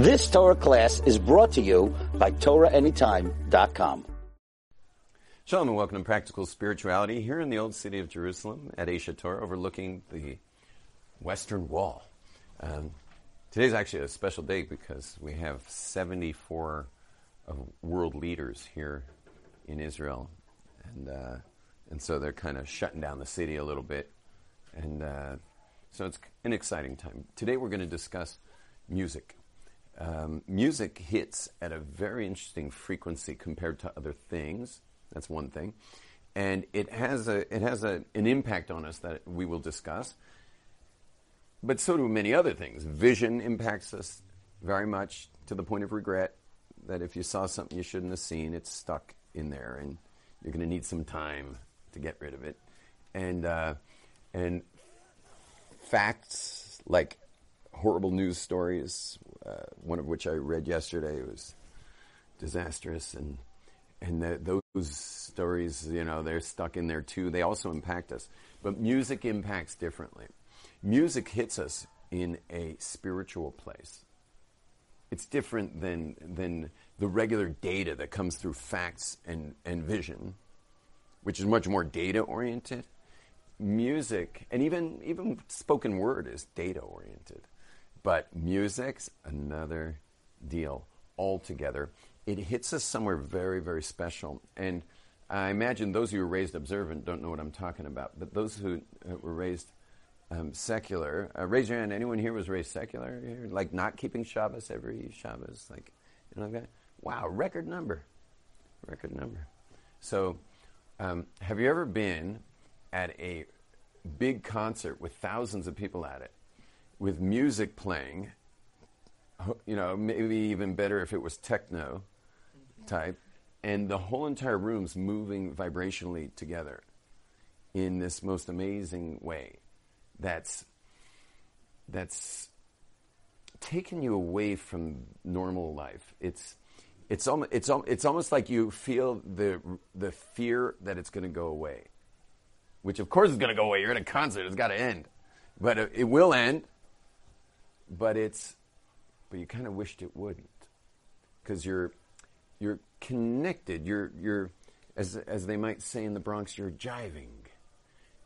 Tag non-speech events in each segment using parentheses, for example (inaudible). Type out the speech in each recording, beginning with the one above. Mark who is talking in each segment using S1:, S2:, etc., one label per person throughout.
S1: This Torah class is brought to you by TorahAnytime.com.
S2: Shalom and welcome to Practical Spirituality here in the old city of Jerusalem at Aish HaTorah, overlooking the Western Wall. Um, today's actually a special day because we have 74 of world leaders here in Israel, and uh, and so they're kind of shutting down the city a little bit, and uh, so it's an exciting time. Today we're going to discuss music. Um, music hits at a very interesting frequency compared to other things. That's one thing, and it has a it has a, an impact on us that we will discuss. But so do many other things. Vision impacts us very much to the point of regret. That if you saw something you shouldn't have seen, it's stuck in there, and you're going to need some time to get rid of it. And uh, and facts like horrible news stories, uh, one of which I read yesterday was disastrous, and and the, those stories, you know, they're stuck in there too. They also impact us, but music impacts differently. Music hits us in a spiritual place. It's different than than the regular data that comes through facts and, and vision, which is much more data oriented. Music and even even spoken word is data oriented. But music's another deal altogether. It hits us somewhere very, very special. And I imagine those who were raised observant don't know what I'm talking about. But those who uh, were raised um, secular, uh, raise your hand. Anyone here was raised secular? Here? Like not keeping Shabbos every Shabbos? Like, you know, like that? Wow, record number. Record number. So, um, have you ever been at a big concert with thousands of people at it? With music playing, you know, maybe even better if it was techno type, and the whole entire room's moving vibrationally together in this most amazing way. That's that's taken you away from normal life. It's it's almost it's it's almost like you feel the the fear that it's going to go away, which of course is going to go away. You're at a concert; it's got to end, but it, it will end but it's but you kind of wished it wouldn't. Because you're you're connected. You're you're as as they might say in the Bronx you're jiving.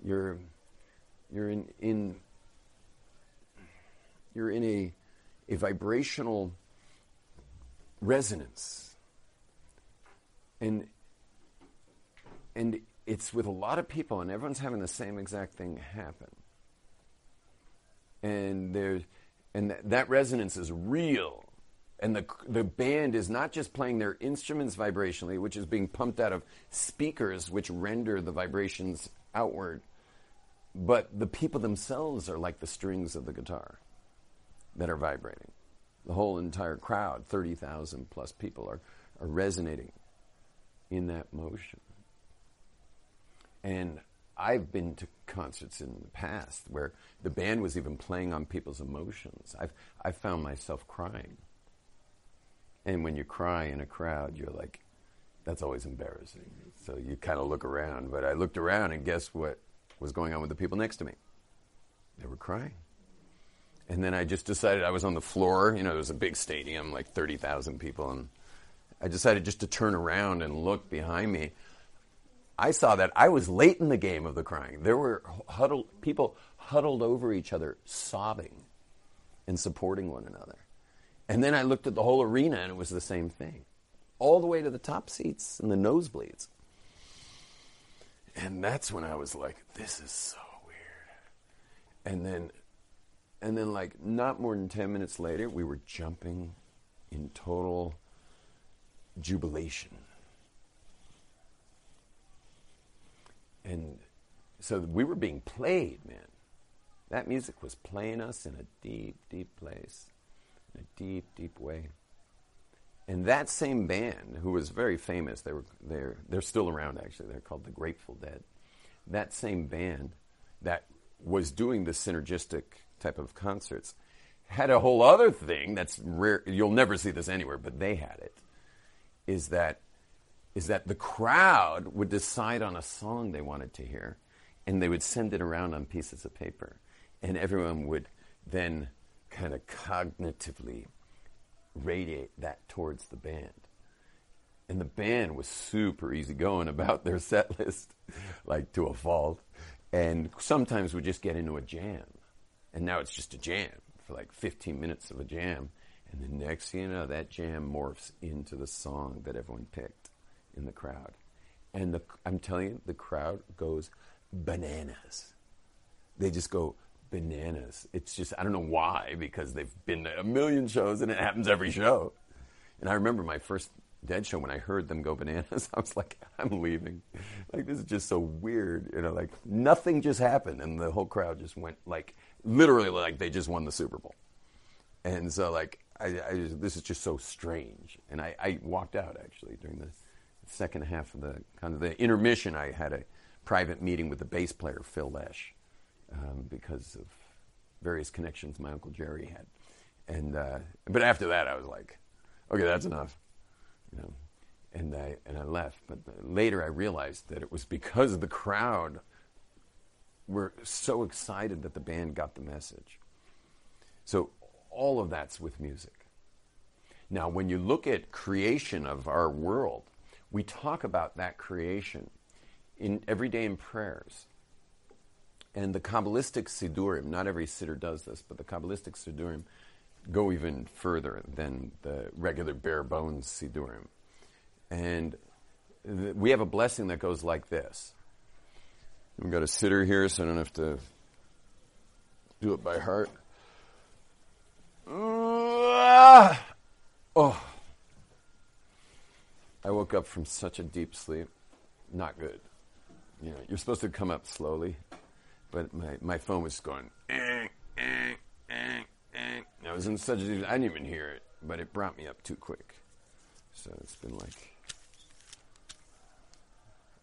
S2: You're you're in in you're in a a vibrational resonance. And and it's with a lot of people and everyone's having the same exact thing happen. And there's and th- that resonance is real. And the, the band is not just playing their instruments vibrationally, which is being pumped out of speakers, which render the vibrations outward, but the people themselves are like the strings of the guitar that are vibrating. The whole entire crowd, 30,000 plus people, are, are resonating in that motion. And I've been to concerts in the past where the band was even playing on people's emotions. I've I found myself crying. And when you cry in a crowd, you're like, that's always embarrassing. So you kind of look around. But I looked around, and guess what was going on with the people next to me? They were crying. And then I just decided I was on the floor. You know, it was a big stadium, like 30,000 people. And I decided just to turn around and look behind me. I saw that I was late in the game of the crying. There were huddled people huddled over each other, sobbing and supporting one another. And then I looked at the whole arena and it was the same thing. All the way to the top seats and the nosebleeds. And that's when I was like, this is so weird. And then and then like not more than 10 minutes later, we were jumping in total jubilation and so we were being played, man. That music was playing us in a deep, deep place, in a deep, deep way. And that same band, who was very famous, they were they're they're still around actually. They're called the Grateful Dead. That same band that was doing the synergistic type of concerts had a whole other thing that's rare. You'll never see this anywhere, but they had it. Is that is that the crowd would decide on a song they wanted to hear and they would send it around on pieces of paper and everyone would then kind of cognitively radiate that towards the band. And the band was super easygoing about their set list, (laughs) like to a fault. And sometimes we just get into a jam. And now it's just a jam for like 15 minutes of a jam. And the next thing you know, that jam morphs into the song that everyone picked in the crowd. And the, I'm telling you, the crowd goes bananas. They just go bananas. It's just, I don't know why, because they've been a million shows and it happens every show. And I remember my first Dead show when I heard them go bananas, (laughs) I was like, I'm leaving. Like, this is just so weird. You know, like, nothing just happened. And the whole crowd just went, like, literally, like they just won the Super Bowl. And so, like, I, I this is just so strange. And I, I walked out, actually, during the second half of the kind of the intermission. I had a private meeting with the bass player, Phil Lesh, um, because of various connections my Uncle Jerry had. And, uh, but after that, I was like, okay, that's enough you know, and I and I left. But later I realized that it was because the crowd were so excited that the band got the message. So all of that's with music. Now, when you look at creation of our world, we talk about that creation in every day in prayers. And the Kabbalistic Siddurim, not every Siddur does this, but the Kabbalistic Siddurim go even further than the regular bare bones Siddurim. And th- we have a blessing that goes like this. We've got a siddur here, so I don't have to do it by heart. Ah! Oh. I woke up from such a deep sleep. Not good. You know, you're supposed to come up slowly, but my, my phone was going, eh, eh, eh, eh. I was in such a deep, I didn't even hear it, but it brought me up too quick. So it's been like,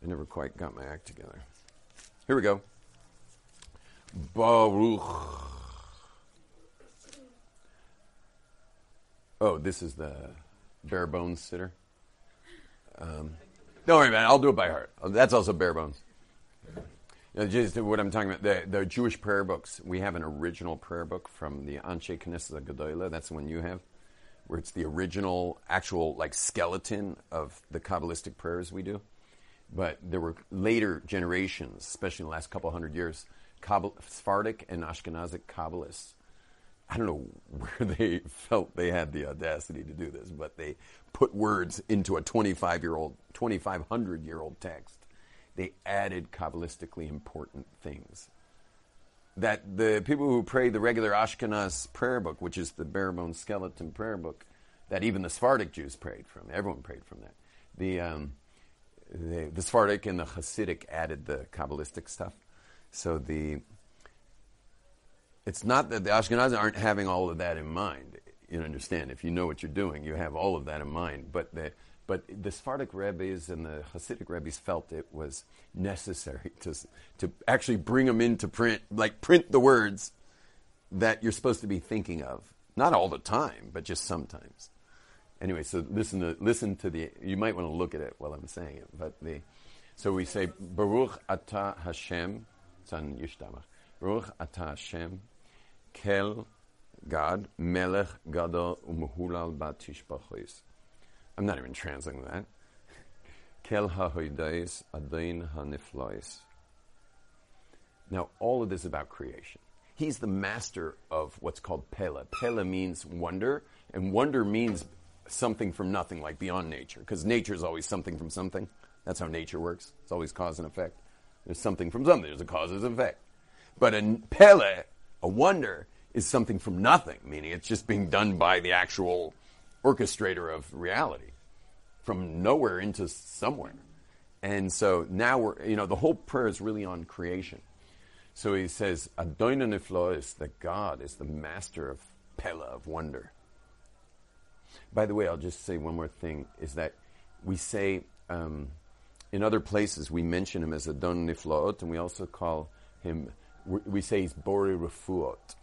S2: I never quite got my act together. Here we go. Baruch. Oh, this is the bare bones siddur. Um, don't worry man. I'll do it by heart. That's also bare bones. You know, just what I'm talking about, the, the, Jewish prayer books. We have an original prayer book from the Anshe Knesset Gedola. That's the one you have, where it's the original, actual like skeleton of the Kabbalistic prayers we do. But there were later generations, especially in the last couple hundred years, Kabbal- Sephardic and Ashkenazic Kabbalists. I don't know (laughs) where they felt they had the audacity to do this, but they put words into a 25 year old, 2,500 year old text they added Kabbalistically important things. That the people who pray the regular Ashkenaz prayer book, which is the bare bones skeleton prayer book, that even the Sephardic Jews prayed from, everyone prayed from that. The, um, the, the Sephardic and the Hasidic added the Kabbalistic stuff. So the it's not that the Ashkenazim aren't having all of that in mind. You understand? If you know what you're doing, you have all of that in mind. But the but the Sephardic rabbis and the Hasidic rabbis felt it was necessary to, to actually bring them into print, like print the words that you're supposed to be thinking of. Not all the time, but just sometimes. Anyway, so listen to, listen to the, you might want to look at it while I'm saying it, but the, so we say, Baruch Ata Hashem, Tzan Yishtamach, Baruch Ata Hashem, Kel, God, Melech Gadol Umuhulal Bat Tishbachois. I'm not even translating that. Kel ha'hoidais adain ha'niflois. Now, all of this is about creation. He's the master of what's called Pele. Pele means wonder, and wonder means something from nothing, like beyond nature, because nature is always something from something. That's how nature works. It's always cause and effect. There's something from something. There's a cause and effect. But a Pele, a wonder, is something from nothing, meaning it's just being done by the actual orchestrator of reality from nowhere into somewhere. And so now we're, you know, the whole prayer is really on creation. So he says, Adonai is that God is the master of Pele, of wonder. By the way, I'll just say one more thing is that we say, um, in other places, we mention him as Adon Niflaot, and we also call him, we say he's Bori Refuot.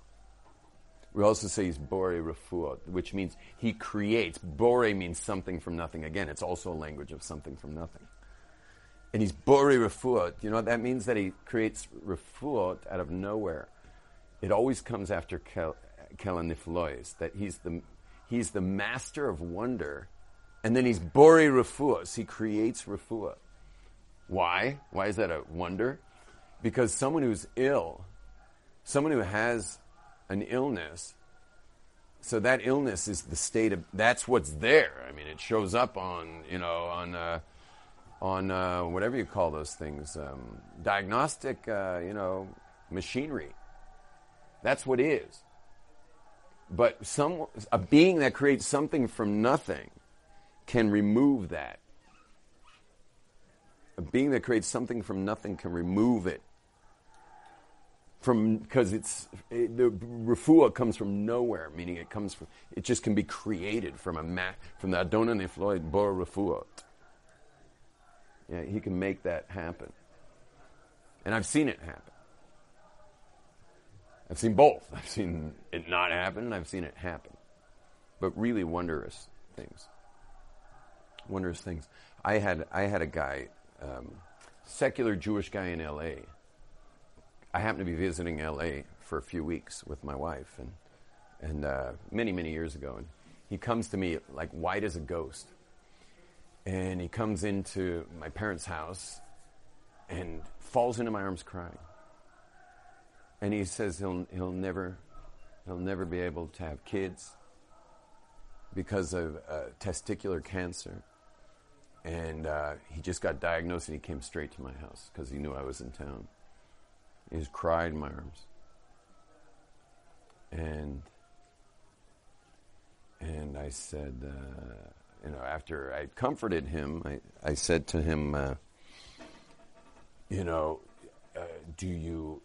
S2: We also say he's Bore Refuot, which means he creates. Bore means something from nothing. Again, it's also a language of something from nothing. And he's Bore Refuot. You know that means? That he creates Refuot out of nowhere. It always comes after Kel, Kelaniflois, that he's the, He's the master of wonder. And then he's Bori Refuas. He creates Refuah. Why? Why is that a wonder? Because someone who's ill, someone who has an illness, so that illness is the state of that's what's there. I mean, it shows up on you know on uh, on uh, whatever you call those things, um, diagnostic uh, you know machinery. That's what is. But some a being that creates something from nothing can remove that. A being that creates something from nothing can remove it from because it's it, the refuah comes from nowhere, meaning it comes from it just can be created from a ma- from the Adonai Nifloid Bor refuah. Yeah, he can make that happen, and I've seen it happen. I've seen both. (laughs) I've seen it not happen, and I've seen it happen, but really wondrous things. Wondrous things. I had I had a guy, um, secular Jewish guy in L.A I happened to be visiting LA for a few weeks with my wife, and and uh, many many years ago, and he comes to me like white as a ghost, and he comes into my parents' house, and falls into my arms crying, and he says he'll he'll never he'll never be able to have kids because of uh, testicular cancer. And uh, he just got diagnosed and he came straight to my house because he knew I was in town. Just cried in my arms. And and I said, uh, you know, after I comforted him, I, I said to him, uh, you know, uh, do you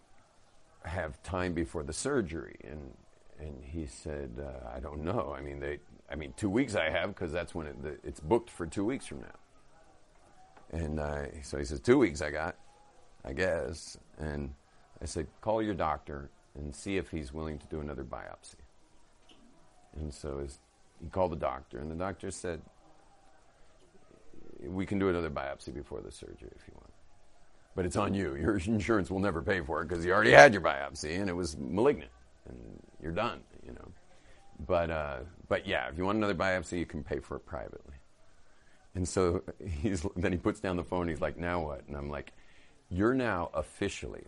S2: have time before the surgery? And and he said, uh, I don't know. I mean, they, I mean, two weeks I have because that's when it, the, it's booked for two weeks from now. And so he says, two weeks I got, I guess. And I said, call your doctor and see if he's willing to do another biopsy. And so his, he called the doctor, and the doctor said, we can do another biopsy before the surgery if you want. But it's on you. (laughs) Your insurance will never pay for it because you already had your biopsy and it was malignant, and you're done. You know. But uh, but yeah, if you want another biopsy, you can pay for it privately. And so (laughs) he's then he puts down the phone. He's like, now what? And I'm like, you're now officially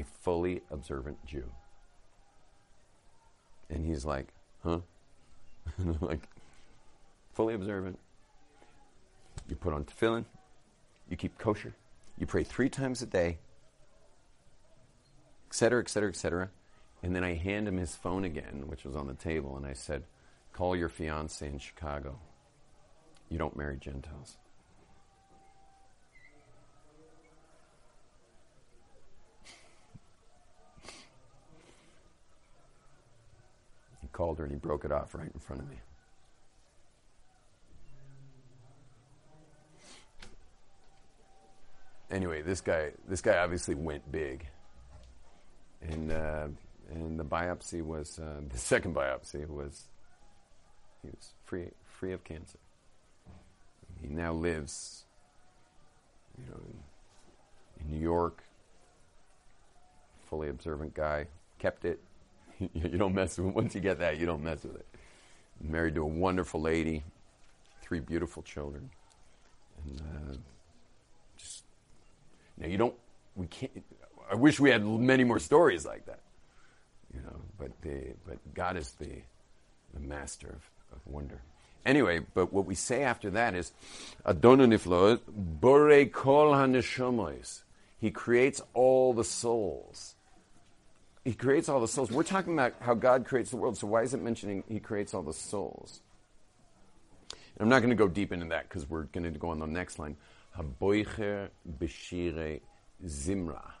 S2: a fully observant Jew. And he's like, huh? (laughs) like, fully observant. You put on tefillin, you keep kosher, you pray three times a day, etc., etc., etc. And then I hand him his phone again, which was on the table, and I said, call your fiance in Chicago. You don't marry Gentiles. And he broke it off right in front of me. Anyway, this guy, this guy obviously went big, and uh, and the biopsy was uh, (laughs) the second biopsy was he was free free of cancer. He now lives, you know, in, in New York. Fully observant guy, kept it, (laughs) you don't mess with it. Once you get that, you don't mess with it. Married to a wonderful lady, three beautiful children, and uh, just now you don't. We can't. I wish we had many more stories like that, you know. But the but God is the the master of, of wonder. Anyway, but what we say after that is Adonai Bore Kol. He creates all the souls. He creates all the souls. We're talking about how God creates the world, so why is it mentioning He creates all the souls? And I'm not going to go deep into that because we're going to go on the next line. Haboicher b'shire zimra.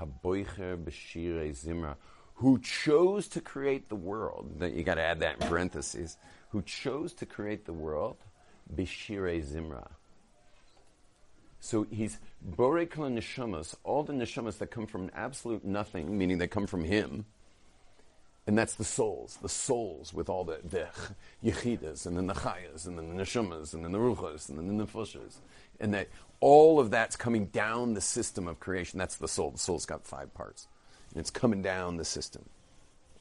S2: Haboicher b'shire zimra. Who chose to create the world. You got to add that in parentheses. Who chose to create the world b'shire zimra so he's Borekla Neshamas, all the Neshamas that come from absolute nothing, meaning they come from him. And that's the souls, the souls with all the, the Yechidas, and then the Chayas, and then the Neshamas, and then the Ruchas, and then the Nefushas. And that all of that's coming down the system of creation. That's the soul. The soul's got five parts. And it's coming down the system.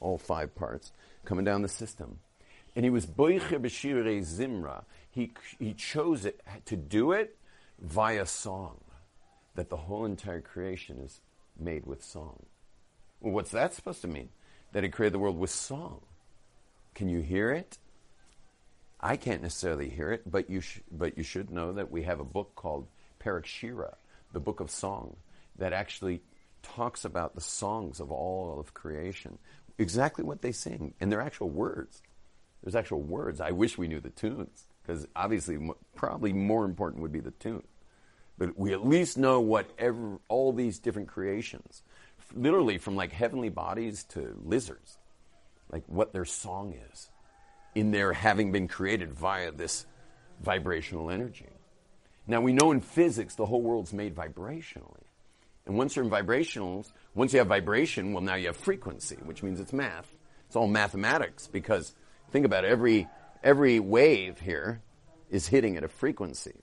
S2: All five parts. coming down the system. And he was Boicher B'Shirei Zimra. He, he chose it to do it via song, that the whole entire creation is made with song. Well, what's that supposed to mean? That he created the world with song. Can you hear it? I can't necessarily hear it, but you, sh- but you should know that we have a book called Perek Shira, the book of song, that actually talks about the songs of all of creation, exactly what they sing, and they're actual words. There's actual words. I wish we knew the tunes, because obviously, probably more important would be the tune. But we at least know what all these different creations, literally from like heavenly bodies to lizards, like what their song is in their having been created via this vibrational energy. Now we know in physics the whole world's made vibrationally. And once you're in vibrationals, once you have vibration, well now you have frequency, which means it's math. It's all mathematics because think about every every wave here is hitting at a frequency.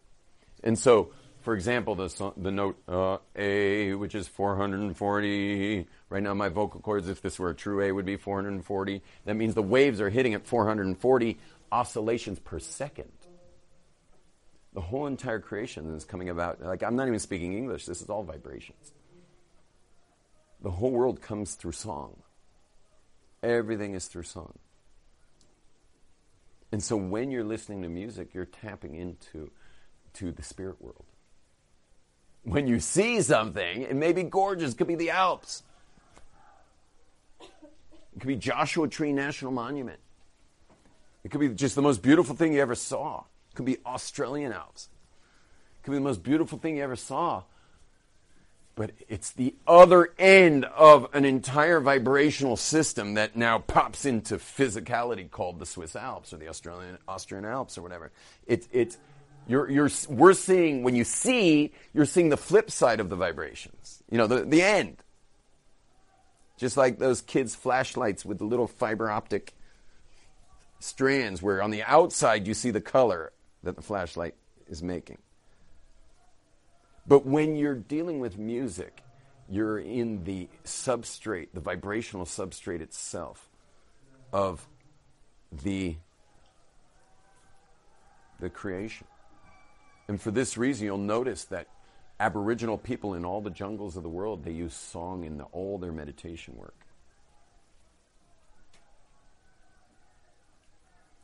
S2: And so for example, the, the note uh, A, which is 440. Right now, my vocal cords, if this were a true A, would be 440. That means the waves are hitting at 440 oscillations per second. The whole entire creation is coming about. Like, I'm not even speaking English, this is all vibrations. The whole world comes through song. Everything is through song. And so when you're listening to music, you're tapping into to the spirit world when you see something, it may be gorgeous. It could be the Alps. It could be Joshua Tree National Monument. It could be just the most beautiful thing you ever saw. It could be Australian Alps. It could be the most beautiful thing you ever saw. But it's the other end of an entire vibrational system that now pops into physicality called the Swiss Alps or the Australian Austrian Alps or whatever. It's it's you're, you're, we're seeing, when you see, you're seeing the flip side of the vibrations. You know, the, the end. Just like those kids' flashlights with the little fiber optic strands, where on the outside you see the color that the flashlight is making. But when you're dealing with music, you're in the substrate, the vibrational substrate itself of the, the creation. And for this reason, you'll notice that Aboriginal people in all the jungles of the world, they use song in the, all their meditation work.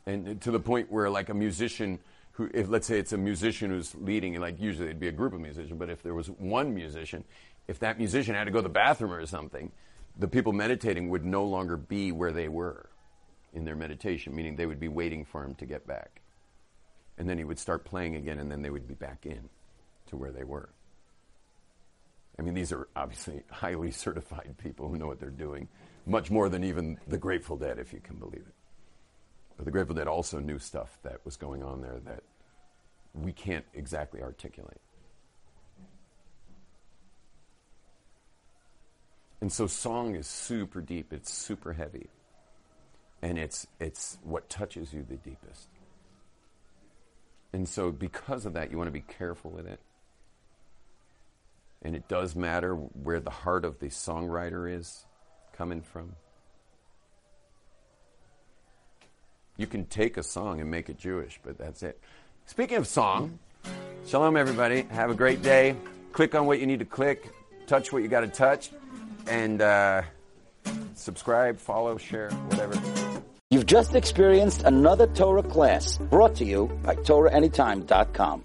S2: And to the point where, like, a musician who, if let's say it's a musician who's leading, and like usually it'd be a group of musicians, but if there was one musician, if that musician had to go to the bathroom or something, the people meditating would no longer be where they were in their meditation, meaning they would be waiting for him to get back and then he would start playing again, and then they would be back in to where they were. I mean, these are obviously highly (laughs) certified people who know what they're doing, much more than even the Grateful Dead, if you can believe it. But the Grateful Dead also knew stuff that was going on there that we can't exactly articulate. And so song is super deep, it's super heavy. And it's it's what touches you the deepest. And so, because of that, you want to be careful with it. And it does matter where the heart of the songwriter is coming from. You can take a song and make it Jewish, but that's it. Speaking of song, shalom, everybody. Have a great day. Click on what you need to click, touch what you got to touch, and uh, subscribe, follow, share, whatever.
S1: You've just experienced another Torah class brought to you by TorahAnytime.com.